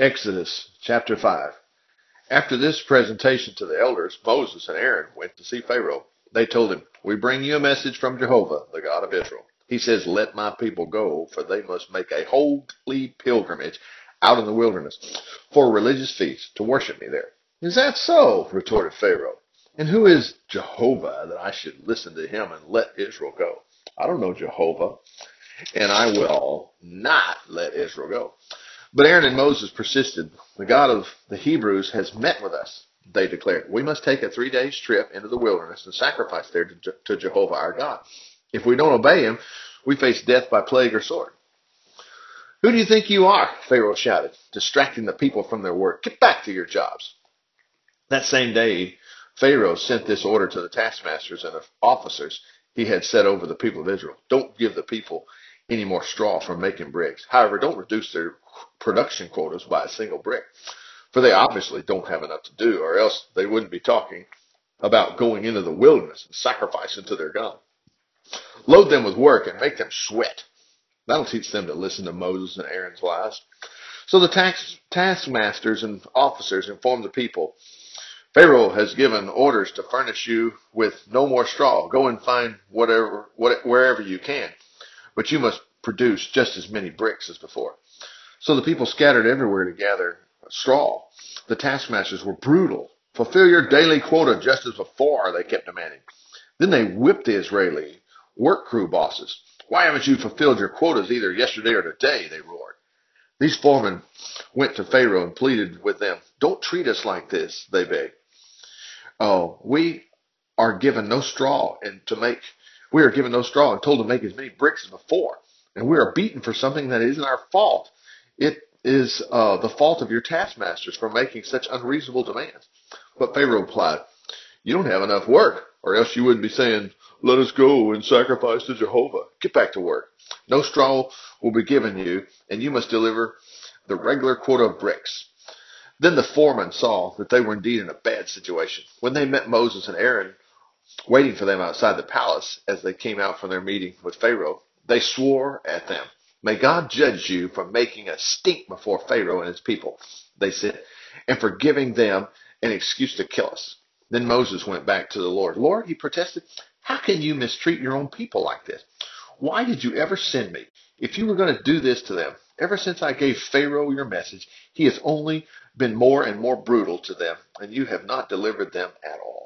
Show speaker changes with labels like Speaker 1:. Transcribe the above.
Speaker 1: Exodus chapter 5. After this presentation to the elders, Moses and Aaron went to see Pharaoh. They told him, We bring you a message from Jehovah, the God of Israel. He says, Let my people go, for they must make a holy pilgrimage out in the wilderness for a religious feast to worship me there. Is that so? retorted Pharaoh. And who is Jehovah that I should listen to him and let Israel go? I don't know Jehovah, and I will not let Israel go. But Aaron and Moses persisted. The God of the Hebrews has met with us, they declared. We must take a three days trip into the wilderness and sacrifice there to, to Jehovah our God. If we don't obey him, we face death by plague or sword. Who do you think you are? Pharaoh shouted, distracting the people from their work. Get back to your jobs. That same day, Pharaoh sent this order to the taskmasters and officers he had set over the people of Israel. Don't give the people any more straw from making bricks. However, don't reduce their production quotas by a single brick, for they obviously don't have enough to do, or else they wouldn't be talking about going into the wilderness and sacrificing to their God. Load them with work and make them sweat. That'll teach them to listen to Moses and Aaron's lies. So the tax, taskmasters and officers informed the people, Pharaoh has given orders to furnish you with no more straw. Go and find whatever, what, wherever you can but you must produce just as many bricks as before. So the people scattered everywhere to gather straw. The taskmasters were brutal. Fulfill your daily quota just as before, they kept demanding. Then they whipped the Israeli work crew bosses. Why haven't you fulfilled your quotas either yesterday or today? They roared. These foremen went to Pharaoh and pleaded with them. Don't treat us like this, they begged. Oh, we are given no straw and to make we are given no straw and told to make as many bricks as before. And we are beaten for something that isn't our fault. It is uh, the fault of your taskmasters for making such unreasonable demands. But Pharaoh replied, You don't have enough work, or else you wouldn't be saying, Let us go and sacrifice to Jehovah. Get back to work. No straw will be given you, and you must deliver the regular quota of bricks. Then the foreman saw that they were indeed in a bad situation. When they met Moses and Aaron, waiting for them outside the palace as they came out from their meeting with Pharaoh. They swore at them. May God judge you for making a stink before Pharaoh and his people, they said, and for giving them an excuse to kill us. Then Moses went back to the Lord. Lord, he protested, how can you mistreat your own people like this? Why did you ever send me? If you were going to do this to them, ever since I gave Pharaoh your message, he has only been more and more brutal to them, and you have not delivered them at all.